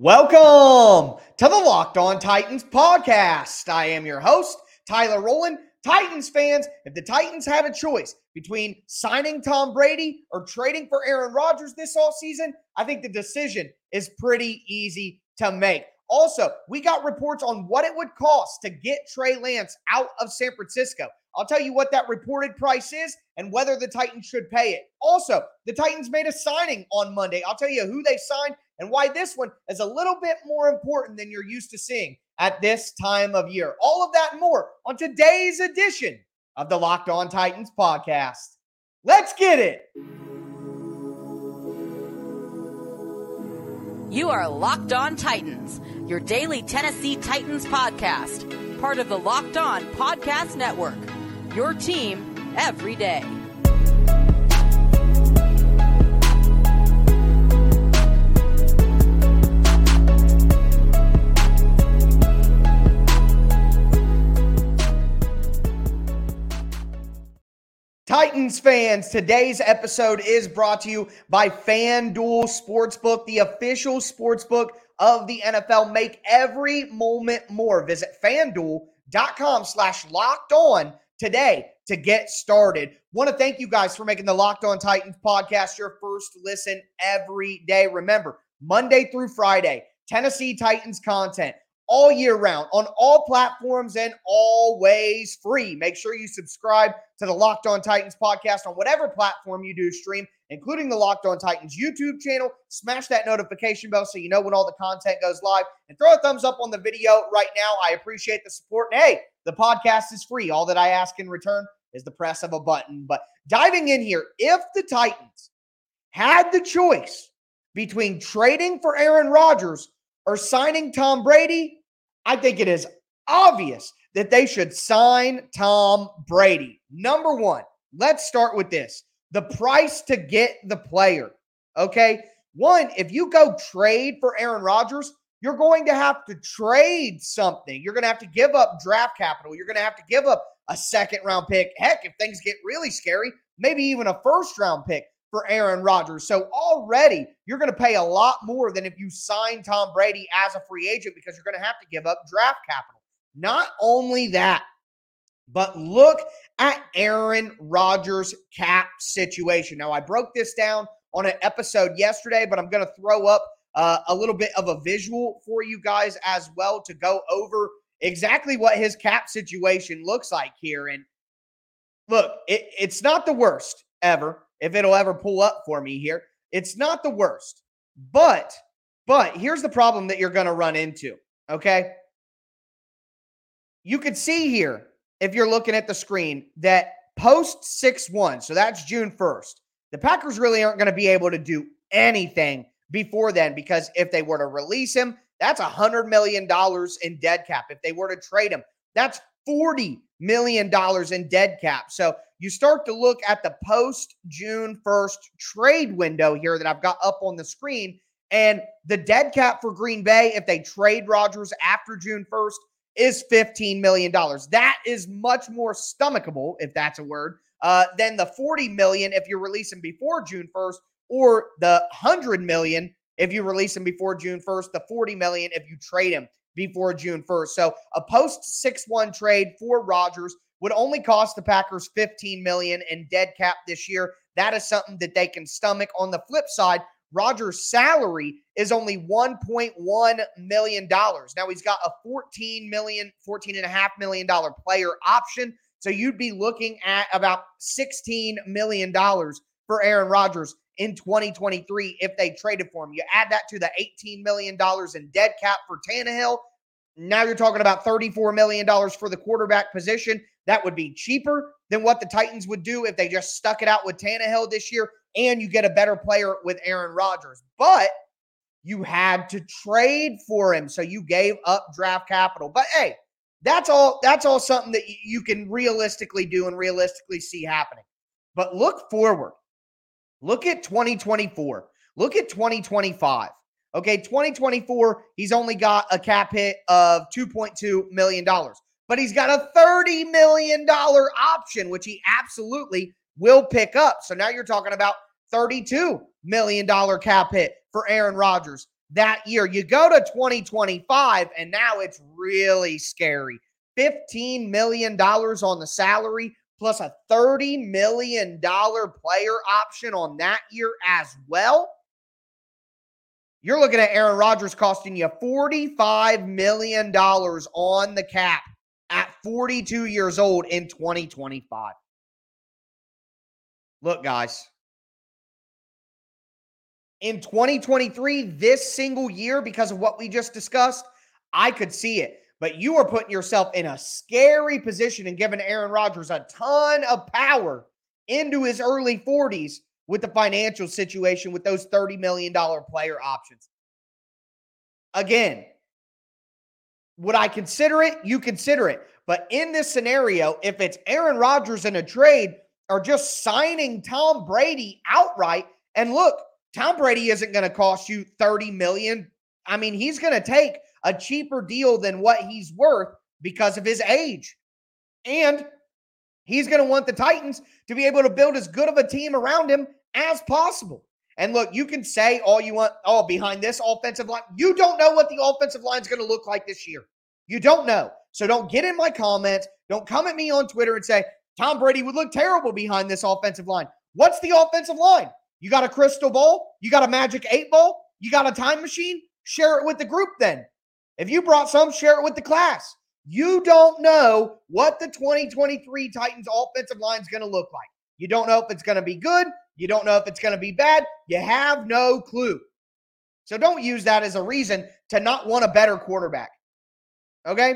Welcome to the Locked On Titans podcast. I am your host, Tyler Rowland. Titans fans, if the Titans had a choice between signing Tom Brady or trading for Aaron Rodgers this offseason, I think the decision is pretty easy to make. Also, we got reports on what it would cost to get Trey Lance out of San Francisco. I'll tell you what that reported price is and whether the Titans should pay it. Also, the Titans made a signing on Monday. I'll tell you who they signed and why this one is a little bit more important than you're used to seeing at this time of year. All of that and more on today's edition of the Locked On Titans podcast. Let's get it. You are Locked On Titans, your daily Tennessee Titans podcast, part of the Locked On Podcast Network. Your team every day. Titans fans, today's episode is brought to you by FanDuel Sportsbook, the official sportsbook of the NFL. Make every moment more. Visit fanduel.com slash locked on today to get started. Want to thank you guys for making the Locked On Titans podcast your first listen every day. Remember, Monday through Friday, Tennessee Titans content all year round on all platforms and always free. Make sure you subscribe to the Locked On Titans podcast on whatever platform you do stream, including the Locked On Titans YouTube channel. Smash that notification bell so you know when all the content goes live and throw a thumbs up on the video right now. I appreciate the support. And hey, the podcast is free. All that I ask in return is the press of a button. But diving in here, if the Titans had the choice between trading for Aaron Rodgers or signing Tom Brady, I think it is obvious that they should sign Tom Brady. Number one, let's start with this the price to get the player. Okay. One, if you go trade for Aaron Rodgers, you're going to have to trade something. You're going to have to give up draft capital. You're going to have to give up a second round pick. Heck, if things get really scary, maybe even a first round pick for Aaron Rodgers. So already you're going to pay a lot more than if you sign Tom Brady as a free agent because you're going to have to give up draft capital. Not only that, but look at Aaron Rodgers' cap situation. Now, I broke this down on an episode yesterday, but I'm going to throw up uh, a little bit of a visual for you guys as well to go over exactly what his cap situation looks like here. And look, it, it's not the worst ever if it'll ever pull up for me here. It's not the worst. But but here's the problem that you're going to run into, okay? You could see here if you're looking at the screen that post 6-1, so that's June 1st. The Packers really aren't going to be able to do anything before then because if they were to release him, that's a $100 million in dead cap. If they were to trade him, that's $40 million in dead cap. So you start to look at the post June 1st trade window here that I've got up on the screen. And the dead cap for Green Bay, if they trade Rodgers after June 1st, is $15 million. That is much more stomachable, if that's a word, uh, than the 40 million if you release him before June 1st, or the 100 million if you release him before June 1st, the 40 million if you trade him before June 1st. So a post 6-1 trade for Rodgers would only cost the Packers 15 million in dead cap this year. That is something that they can stomach. On the flip side, Rodgers' salary is only $1.1 million. Now he's got a 14 million, 14 and a half million dollar player option. So you'd be looking at about $16 million for Aaron Rodgers in 2023 if they traded for him. You add that to the $18 million in dead cap for Tannehill. Now you're talking about $34 million for the quarterback position. That would be cheaper than what the Titans would do if they just stuck it out with Tannehill this year, and you get a better player with Aaron Rodgers. But you had to trade for him, so you gave up draft capital. But hey, that's all. That's all something that you can realistically do and realistically see happening. But look forward. Look at 2024. Look at 2025. Okay, 2024, he's only got a cap hit of $2.2 million but he's got a $30 million option, which he absolutely will pick up. So now you're talking about $32 million cap hit for Aaron Rodgers. that year. You go to 2025, and now it's really scary. $15 million on the salary, plus a $30 million player option on that year as well. You're looking at Aaron Rodgers costing you $45 million on the cap at 42 years old in 2025. Look, guys, in 2023, this single year, because of what we just discussed, I could see it. But you are putting yourself in a scary position and giving Aaron Rodgers a ton of power into his early 40s with the financial situation with those $30 million player options. Again, would I consider it? You consider it. But in this scenario, if it's Aaron Rodgers in a trade or just signing Tom Brady outright, and look, Tom Brady isn't going to cost you 30 million. I mean, he's going to take a cheaper deal than what he's worth because of his age. And he's going to want the Titans to be able to build as good of a team around him as possible. And look, you can say all you want, oh, behind this offensive line, you don't know what the offensive line is going to look like this year. You don't know. So don't get in my comments. Don't come at me on Twitter and say, Tom Brady would look terrible behind this offensive line. What's the offensive line? You got a crystal ball? You got a magic eight ball? You got a time machine? Share it with the group then. If you brought some, share it with the class. You don't know what the 2023 Titans offensive line is going to look like. You don't know if it's going to be good. You don't know if it's going to be bad. You have no clue. So don't use that as a reason to not want a better quarterback. Okay?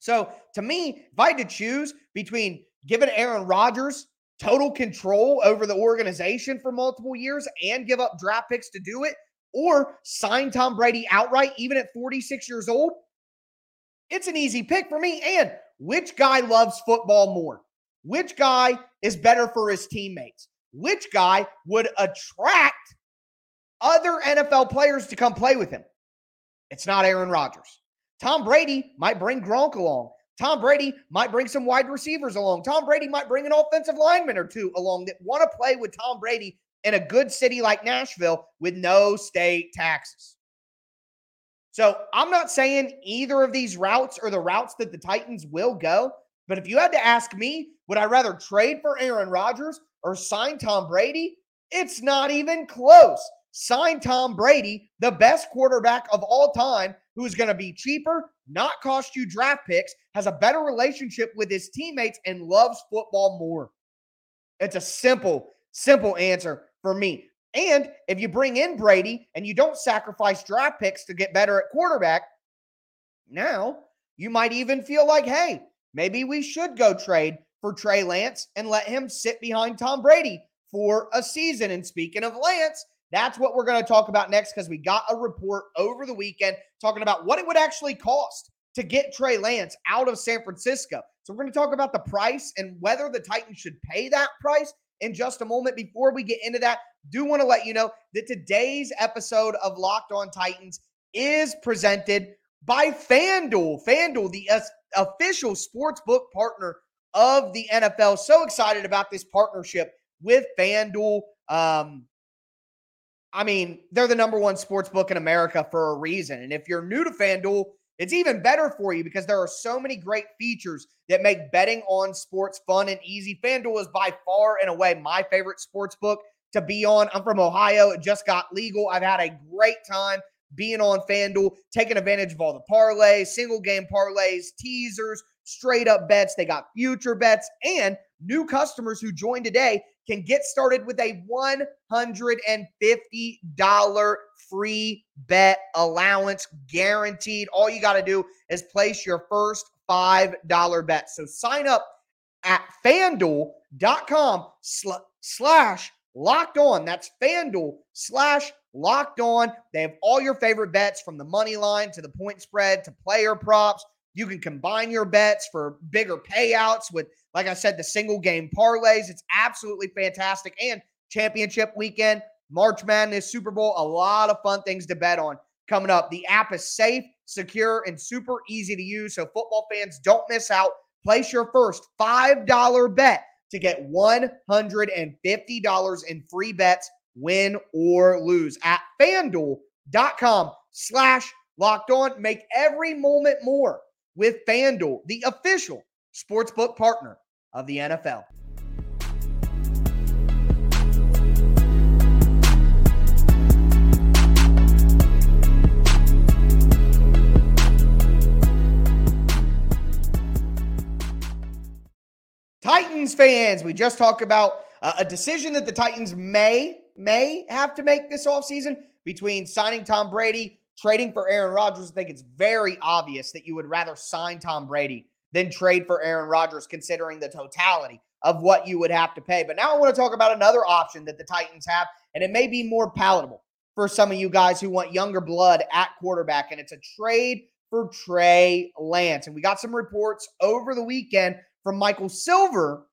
So to me, if I had to choose between giving Aaron Rodgers total control over the organization for multiple years and give up draft picks to do it, or sign Tom Brady outright, even at 46 years old, it's an easy pick for me. And which guy loves football more? Which guy is better for his teammates? Which guy would attract other NFL players to come play with him? It's not Aaron Rodgers. Tom Brady might bring Gronk along. Tom Brady might bring some wide receivers along. Tom Brady might bring an offensive lineman or two along that want to play with Tom Brady in a good city like Nashville with no state taxes. So I'm not saying either of these routes are the routes that the Titans will go. But if you had to ask me, would I rather trade for Aaron Rodgers or sign Tom Brady? It's not even close. Sign Tom Brady, the best quarterback of all time, who's going to be cheaper, not cost you draft picks, has a better relationship with his teammates, and loves football more. It's a simple, simple answer for me. And if you bring in Brady and you don't sacrifice draft picks to get better at quarterback, now you might even feel like, hey, maybe we should go trade for Trey Lance and let him sit behind Tom Brady for a season. And speaking of Lance, that's what we're going to talk about next because we got a report over the weekend talking about what it would actually cost to get Trey Lance out of San Francisco. So we're going to talk about the price and whether the Titans should pay that price in just a moment. Before we get into that, do want to let you know that today's episode of Locked On Titans is presented by FanDuel. FanDuel, the official sports book partner of the NFL. So excited about this partnership with FanDuel. Um, I mean, they're the number one sports book in America for a reason. And if you're new to FanDuel, it's even better for you because there are so many great features that make betting on sports fun and easy. FanDuel is by far and away my favorite sports book to be on. I'm from Ohio. It just got legal. I've had a great time being on FanDuel, taking advantage of all the parlays, single game parlays, teasers, straight up bets. They got future bets and new customers who join today can get started with a $150 free bet allowance guaranteed. All you got to do is place your first $5 bet. So sign up at fanduel.com slash locked on. That's fanduel slash locked on. They have all your favorite bets from the money line to the point spread to player props. You can combine your bets for bigger payouts with like I said, the single game parlays. It's absolutely fantastic. And championship weekend, March Madness, Super Bowl, a lot of fun things to bet on coming up. The app is safe, secure, and super easy to use. So football fans don't miss out. Place your first $5 bet to get $150 in free bets, win or lose at FanDuel.com slash locked on. Make every moment more with FanDuel, the official sportsbook partner of the NFL. Titans fans, we just talked about uh, a decision that the Titans may may have to make this offseason between signing Tom Brady, trading for Aaron Rodgers. I think it's very obvious that you would rather sign Tom Brady than trade for Aaron Rodgers, considering the totality of what you would have to pay. But now I want to talk about another option that the Titans have, and it may be more palatable for some of you guys who want younger blood at quarterback, and it's a trade for Trey Lance. And we got some reports over the weekend from Michael Silver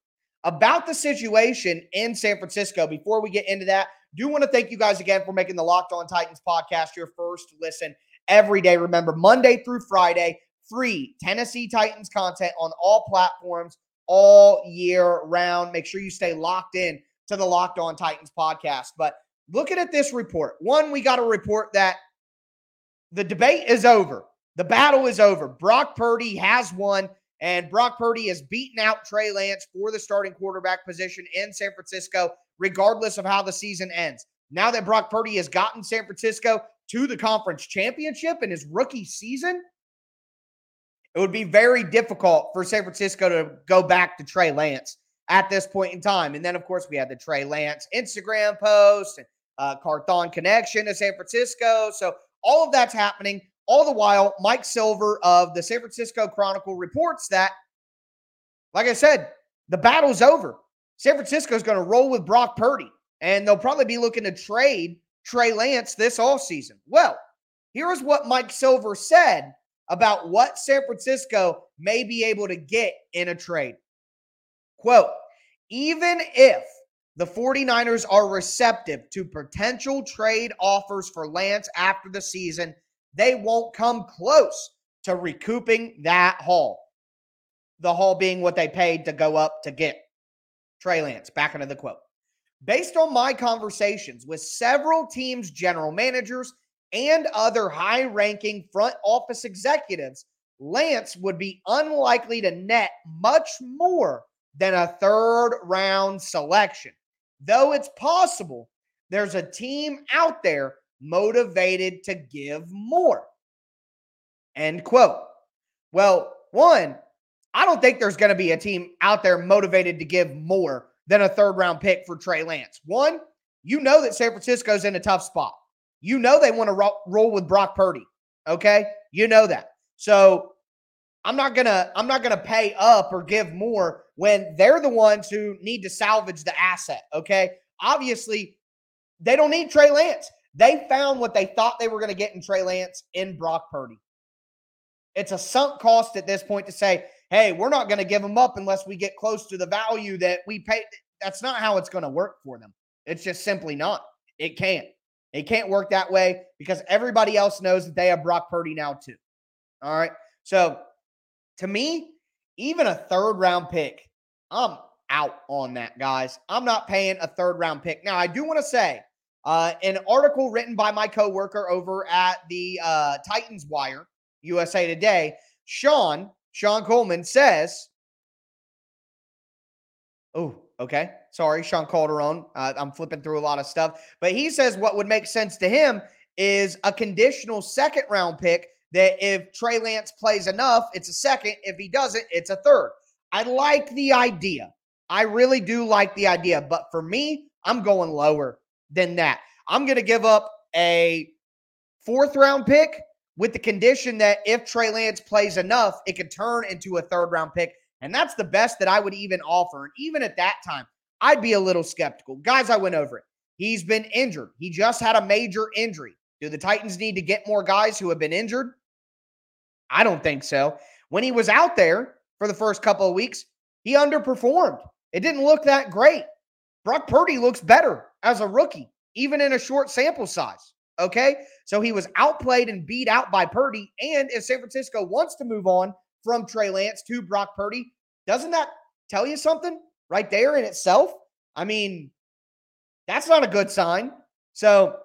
about the situation in San Francisco. Before we get into that, do want to thank you guys again for making the Locked On Titans podcast your first listen every day. Remember, Monday through Friday, free Tennessee Titans content on all platforms all year round. Make sure you stay locked in to the Locked On Titans podcast. But looking at this report, one, we got a report that the debate is over. The battle is over. Brock Purdy has won. And Brock Purdy has beaten out Trey Lance for the starting quarterback position in San Francisco, regardless of how the season ends. Now that Brock Purdy has gotten San Francisco to the conference championship in his rookie season, it would be very difficult for San Francisco to go back to Trey Lance at this point in time. And then, of course, we had the Trey Lance Instagram post and uh, Carthon connection to San Francisco. So all of that's happening. All the while, Mike Silver of the San Francisco Chronicle reports that, like I said, the battle's over. San Francisco is going to roll with Brock Purdy, and they'll probably be looking to trade Trey Lance this all season. Well, here's what Mike Silver said about what San Francisco may be able to get in a trade. Quote, even if the 49ers are receptive to potential trade offers for Lance after the season, they won't come close to recouping that haul. The haul being what they paid to go up to get Trey Lance. Back into the quote. Based on my conversations with several teams' general managers and other high ranking front office executives, Lance would be unlikely to net much more than a third round selection. Though it's possible there's a team out there motivated to give more. End quote. Well, one, I don't think there's going to be a team out there motivated to give more than a third round pick for Trey Lance. One, you know that San Francisco's in a tough spot. You know they want to ro- roll with Brock Purdy. Okay? You know that. So I'm not to I'm not to pay up or give more when they're the ones who need to salvage the asset, okay? Obviously, they don't need Trey Lance. They found what they thought they were going to get in Trey Lance in Brock Purdy. It's a sunk cost at this point to say, hey, we're not going to give them up unless we get close to the value that we pay. That's not how it's going to work for them. It's just simply not. It can't. It can't work that way because everybody else knows that they have Brock Purdy now, too. All right. So to me, even a third round pick, I'm out on that, guys. I'm not paying a third round pick. Now, I do want to say uh, an article written by my coworker over at the uh, Titans Wire, USA Today, Sean, Sean Coleman says, oh, okay. Sorry, Sean Calderon. Uh, I'm flipping through a lot of stuff. But he says what would make sense to him is a conditional second round pick that if Trey Lance plays enough, it's a second. If he doesn't, it's a third. I like the idea. I really do like the idea. But for me, I'm going lower than that. I'm going to give up a fourth round pick with the condition that if Trey Lance plays enough, it could turn into a third round pick. And that's the best that I would even offer. And even at that time, I'd be a little skeptical. Guys, I went over it. He's been injured. He just had a major injury. Do the Titans need to get more guys who have been injured? I don't think so. When he was out there for the first couple of weeks, he underperformed. It didn't look that great. Brock Purdy looks better as a rookie, even in a short sample size. Okay. So he was outplayed and beat out by Purdy. And if San Francisco wants to move on from Trey Lance to Brock Purdy, doesn't that tell you something right there in itself? I mean, that's not a good sign. So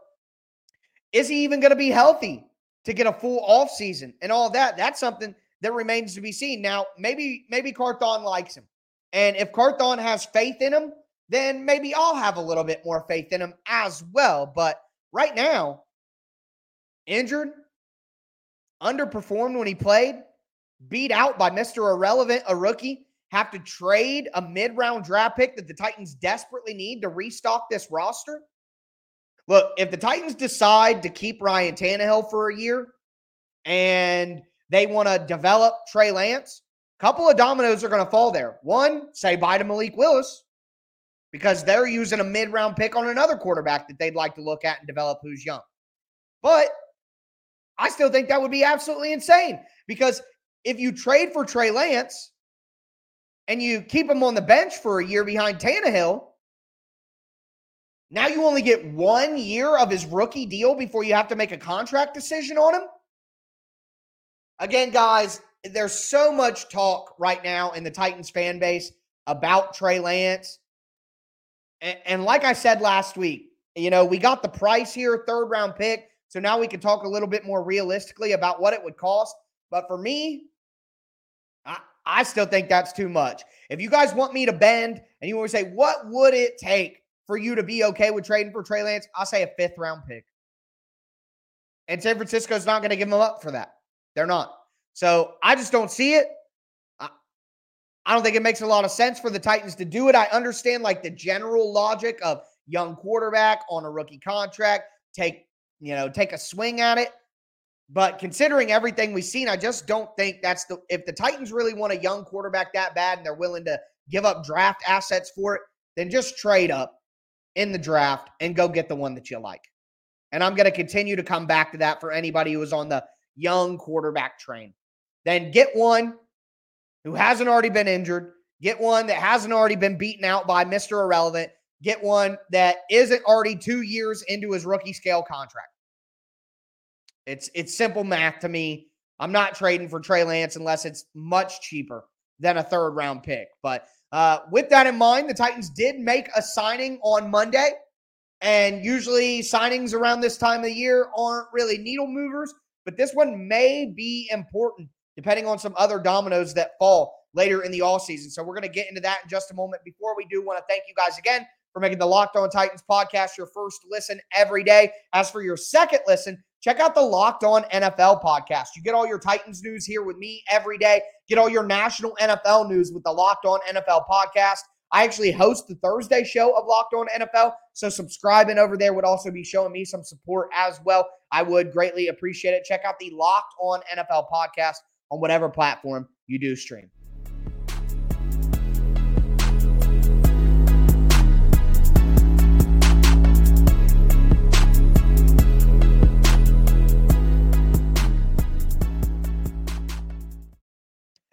is he even going to be healthy to get a full off season and all that? That's something that remains to be seen. Now, maybe maybe Carthon likes him. And if Carthon has faith in him, then maybe I'll have a little bit more faith in him as well. But right now, injured, underperformed when he played, beat out by Mr. Irrelevant, a rookie, have to trade a mid round draft pick that the Titans desperately need to restock this roster. Look, if the Titans decide to keep Ryan Tannehill for a year and they want to develop Trey Lance, a couple of dominoes are going to fall there. One, say bye to Malik Willis because they're using a mid round pick on another quarterback that they'd like to look at and develop who's young. But I still think that would be absolutely insane because if you trade for Trey Lance and you keep him on the bench for a year behind Tannehill, now you only get one year of his rookie deal before you have to make a contract decision on him. Again, guys, there's so much talk right now in the Titans fan base about Trey Lance. And, like I said last week, you know, we got the price here, third round pick. So now we can talk a little bit more realistically about what it would cost. But for me, I, I still think that's too much. If you guys want me to bend and you want to say, what would it take for you to be okay with trading for Trey Lance? I'll say a fifth round pick. And San Francisco's not going to give them up for that. They're not. So I just don't see it. I, don't think it makes a lot of sense for the Titans to do it. I understand like the general logic of young quarterback on a rookie contract, take, you know, take a swing at it. But considering everything we've seen, I just don't think that's the if the Titans really want a young quarterback that bad and they're willing to give up draft assets for it, then just trade up in the draft and go get the one that you like. And I'm going to continue to come back to that for anybody who is on the young quarterback train then get one who hasn't already been injured, get one that hasn't already been beaten out by Mr. Irrelevant, get one that isn't already two years into his rookie scale contract. It's it's simple math to me. I'm not trading for Trey Lance unless it's much cheaper than a third round pick. But uh, with that in mind, the Titans did make a signing on Monday. And usually signings around this time of year aren't really needle movers, but this one may be important depending on some other dominoes that fall later in the all season. So we're going to get into that in just a moment. Before we do, want to thank you guys again for making the Locked On Titans podcast your first listen every day. As for your second listen, check out the Locked On NFL podcast. You get all your Titans news here with me every day. Get all your national NFL news with the Locked On NFL podcast. I actually host the Thursday show of Locked On NFL. So subscribing over there would also be showing me some support as well. I would greatly appreciate it. Check out the Locked On NFL podcast on whatever platform you do stream.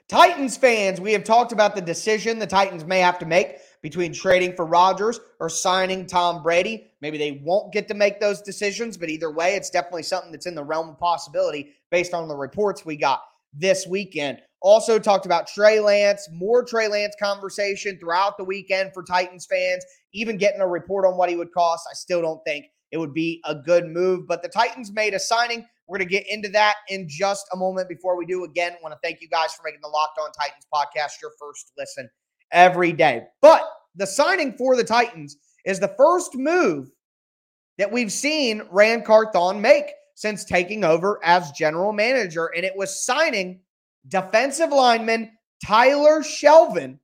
Titans fans, we have talked about the decision the Titans may have to make between trading for Rodgers or signing Tom Brady. Maybe they won't get to make those decisions, but either way, it's definitely something that's in the realm of possibility based on the reports we got this weekend. Also talked about Trey Lance, more Trey Lance conversation throughout the weekend for Titans fans, even getting a report on what he would cost. I still don't think it would be a good move, but the Titans made a signing. We're going to get into that in just a moment. Before we do, again, want to thank you guys for making the Locked On Titans podcast your first listen every day. But the signing for the Titans is the first move that we've seen Ran Carthon make since taking over as general manager, and it was signing defensive lineman Tyler Shelvin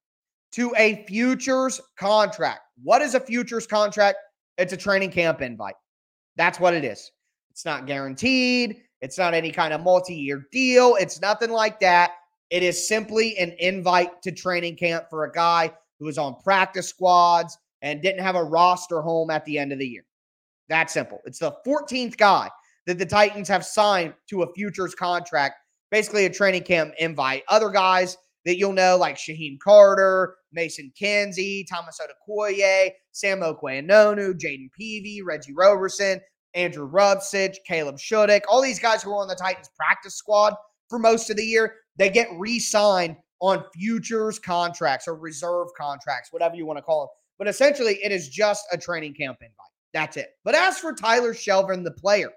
to a futures contract. What is a futures contract? It's a training camp invite. That's what it is. It's not guaranteed. It's not any kind of multi year deal. It's nothing like that. It is simply an invite to training camp for a guy who was on practice squads and didn't have a roster home at the end of the year. That simple. It's the 14th guy that the Titans have signed to a futures contract, basically a training camp invite. Other guys that you'll know, like Shyheim Carter, Mason Kinsey, Thomas Odukoya, Sam Okuayinonu, Jaden Peevy, Reggie Roberson, Andrew Rupcich, Caleb Shudak, all these guys who are on the Titans practice squad for most of the year, they get re-signed on futures contracts or reserve contracts, whatever you want to call them. But essentially, it is just a training camp invite. That's it. But as for Tyler Shelvin, the player,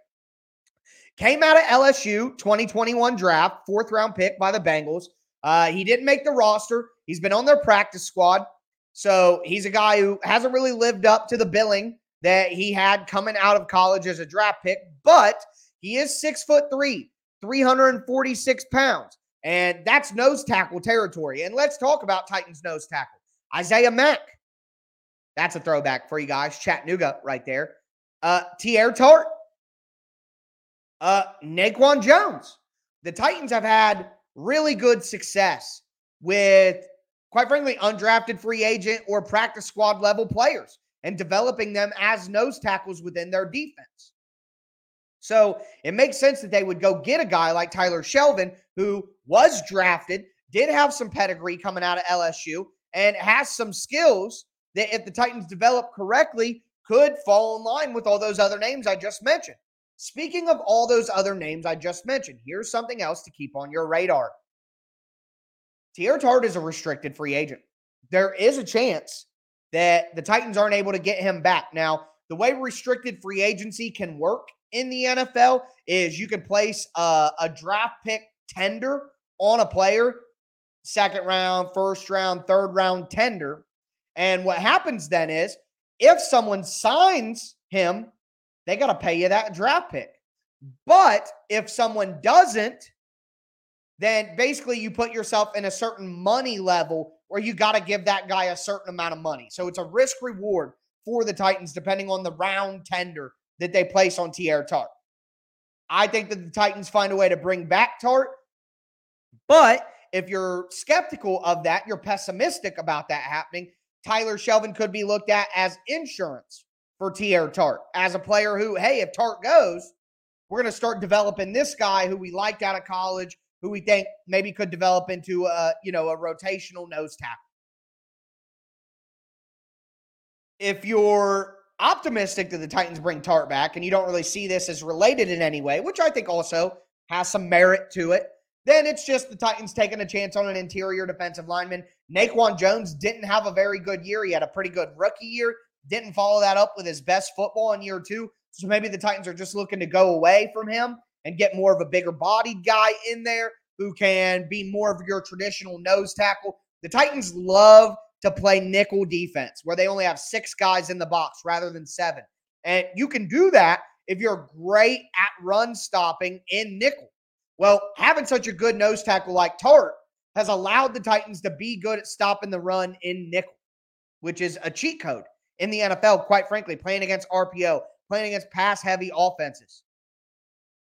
came out of LSU 2021 draft, fourth round pick by the Bengals. Uh, he didn't make the roster. He's been on their practice squad. So he's a guy who hasn't really lived up to the billing that he had coming out of college as a draft pick, but he is six foot three, 346 pounds. And that's nose tackle territory. And let's talk about Titans nose tackle. Isaiah Mack. That's a throwback for you guys. Chattanooga right there. Uh, Teair Tart. Uh, Naquan Jones. The Titans have had really good success with, quite frankly, undrafted free agent or practice squad level players and developing them as nose tackles within their defense. So it makes sense that they would go get a guy like Tyler Shelvin, who was drafted, did have some pedigree coming out of LSU, and has some skills that, if the Titans develop correctly, could fall in line with all those other names I just mentioned. Speaking of all those other names I just mentioned, here's something else to keep on your radar. Teair Tart is a restricted free agent. There is a chance that the Titans aren't able to get him back. Now, the way restricted free agency can work in the NFL is you can place a, a draft pick tender on a player, second round, first round, third round tender. And what happens then is if someone signs him, they got to pay you that draft pick. But if someone doesn't, then basically you put yourself in a certain money level where you got to give that guy a certain amount of money. So it's a risk reward for the Titans depending on the round tender that they place on Teair Tart. I think that the Titans find a way to bring back Tart. But if you're skeptical of that, you're pessimistic about that happening, Tyler Shelvin could be looked at as insurance for Teair Tart as a player who, hey, if Tart goes, we're going to start developing this guy who we liked out of college, who we think maybe could develop into a, you know, a rotational nose tackle. If you're optimistic that the Titans bring Tart back and you don't really see this as related in any way, which I think also has some merit to it, then it's just the Titans taking a chance on an interior defensive lineman. Naquan Jones didn't have a very good year. He had a pretty good rookie year, didn't follow that up with his best football in year two. So maybe the Titans are just looking to go away from him and get more of a bigger bodied guy in there who can be more of your traditional nose tackle. The Titans love to play nickel defense where they only have six guys in the box rather than seven. And you can do that if you're great at run stopping in nickel. Well, having such a good nose tackle like Tart has allowed the Titans to be good at stopping the run in nickel, which is a cheat code in the NFL, quite frankly, playing against RPO, playing against pass heavy offenses.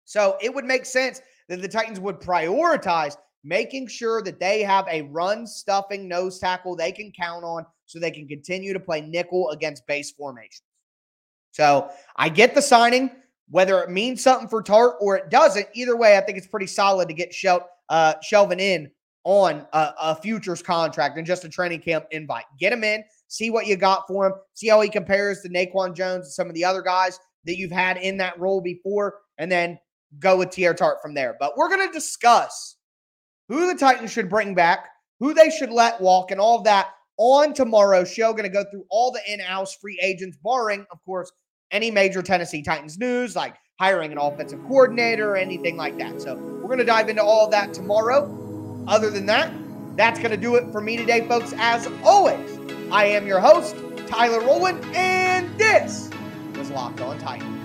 So it would make sense that the Titans would prioritize making sure that they have a run stuffing nose tackle they can count on so they can continue to play nickel against base formations. So I get the signing, whether it means something for Tart or it doesn't. Either way, I think it's pretty solid to get Shel- uh, Shelvin in on a, a futures contract and just a training camp invite. Get him in, see what you got for him, see how he compares to Naquan Jones and some of the other guys that you've had in that role before, and then go with Teair Tart from there. But we're going to discuss who the Titans should bring back, who they should let walk, and all of that on tomorrow's show. Going to go through all the in house free agents, barring, of course, any major Tennessee Titans news like hiring an offensive coordinator or anything like that. So we're going to dive into all of that tomorrow. Other than that, that's going to do it for me today, folks. As always, I am your host, Tyler Rowland, and this was Locked On Titans.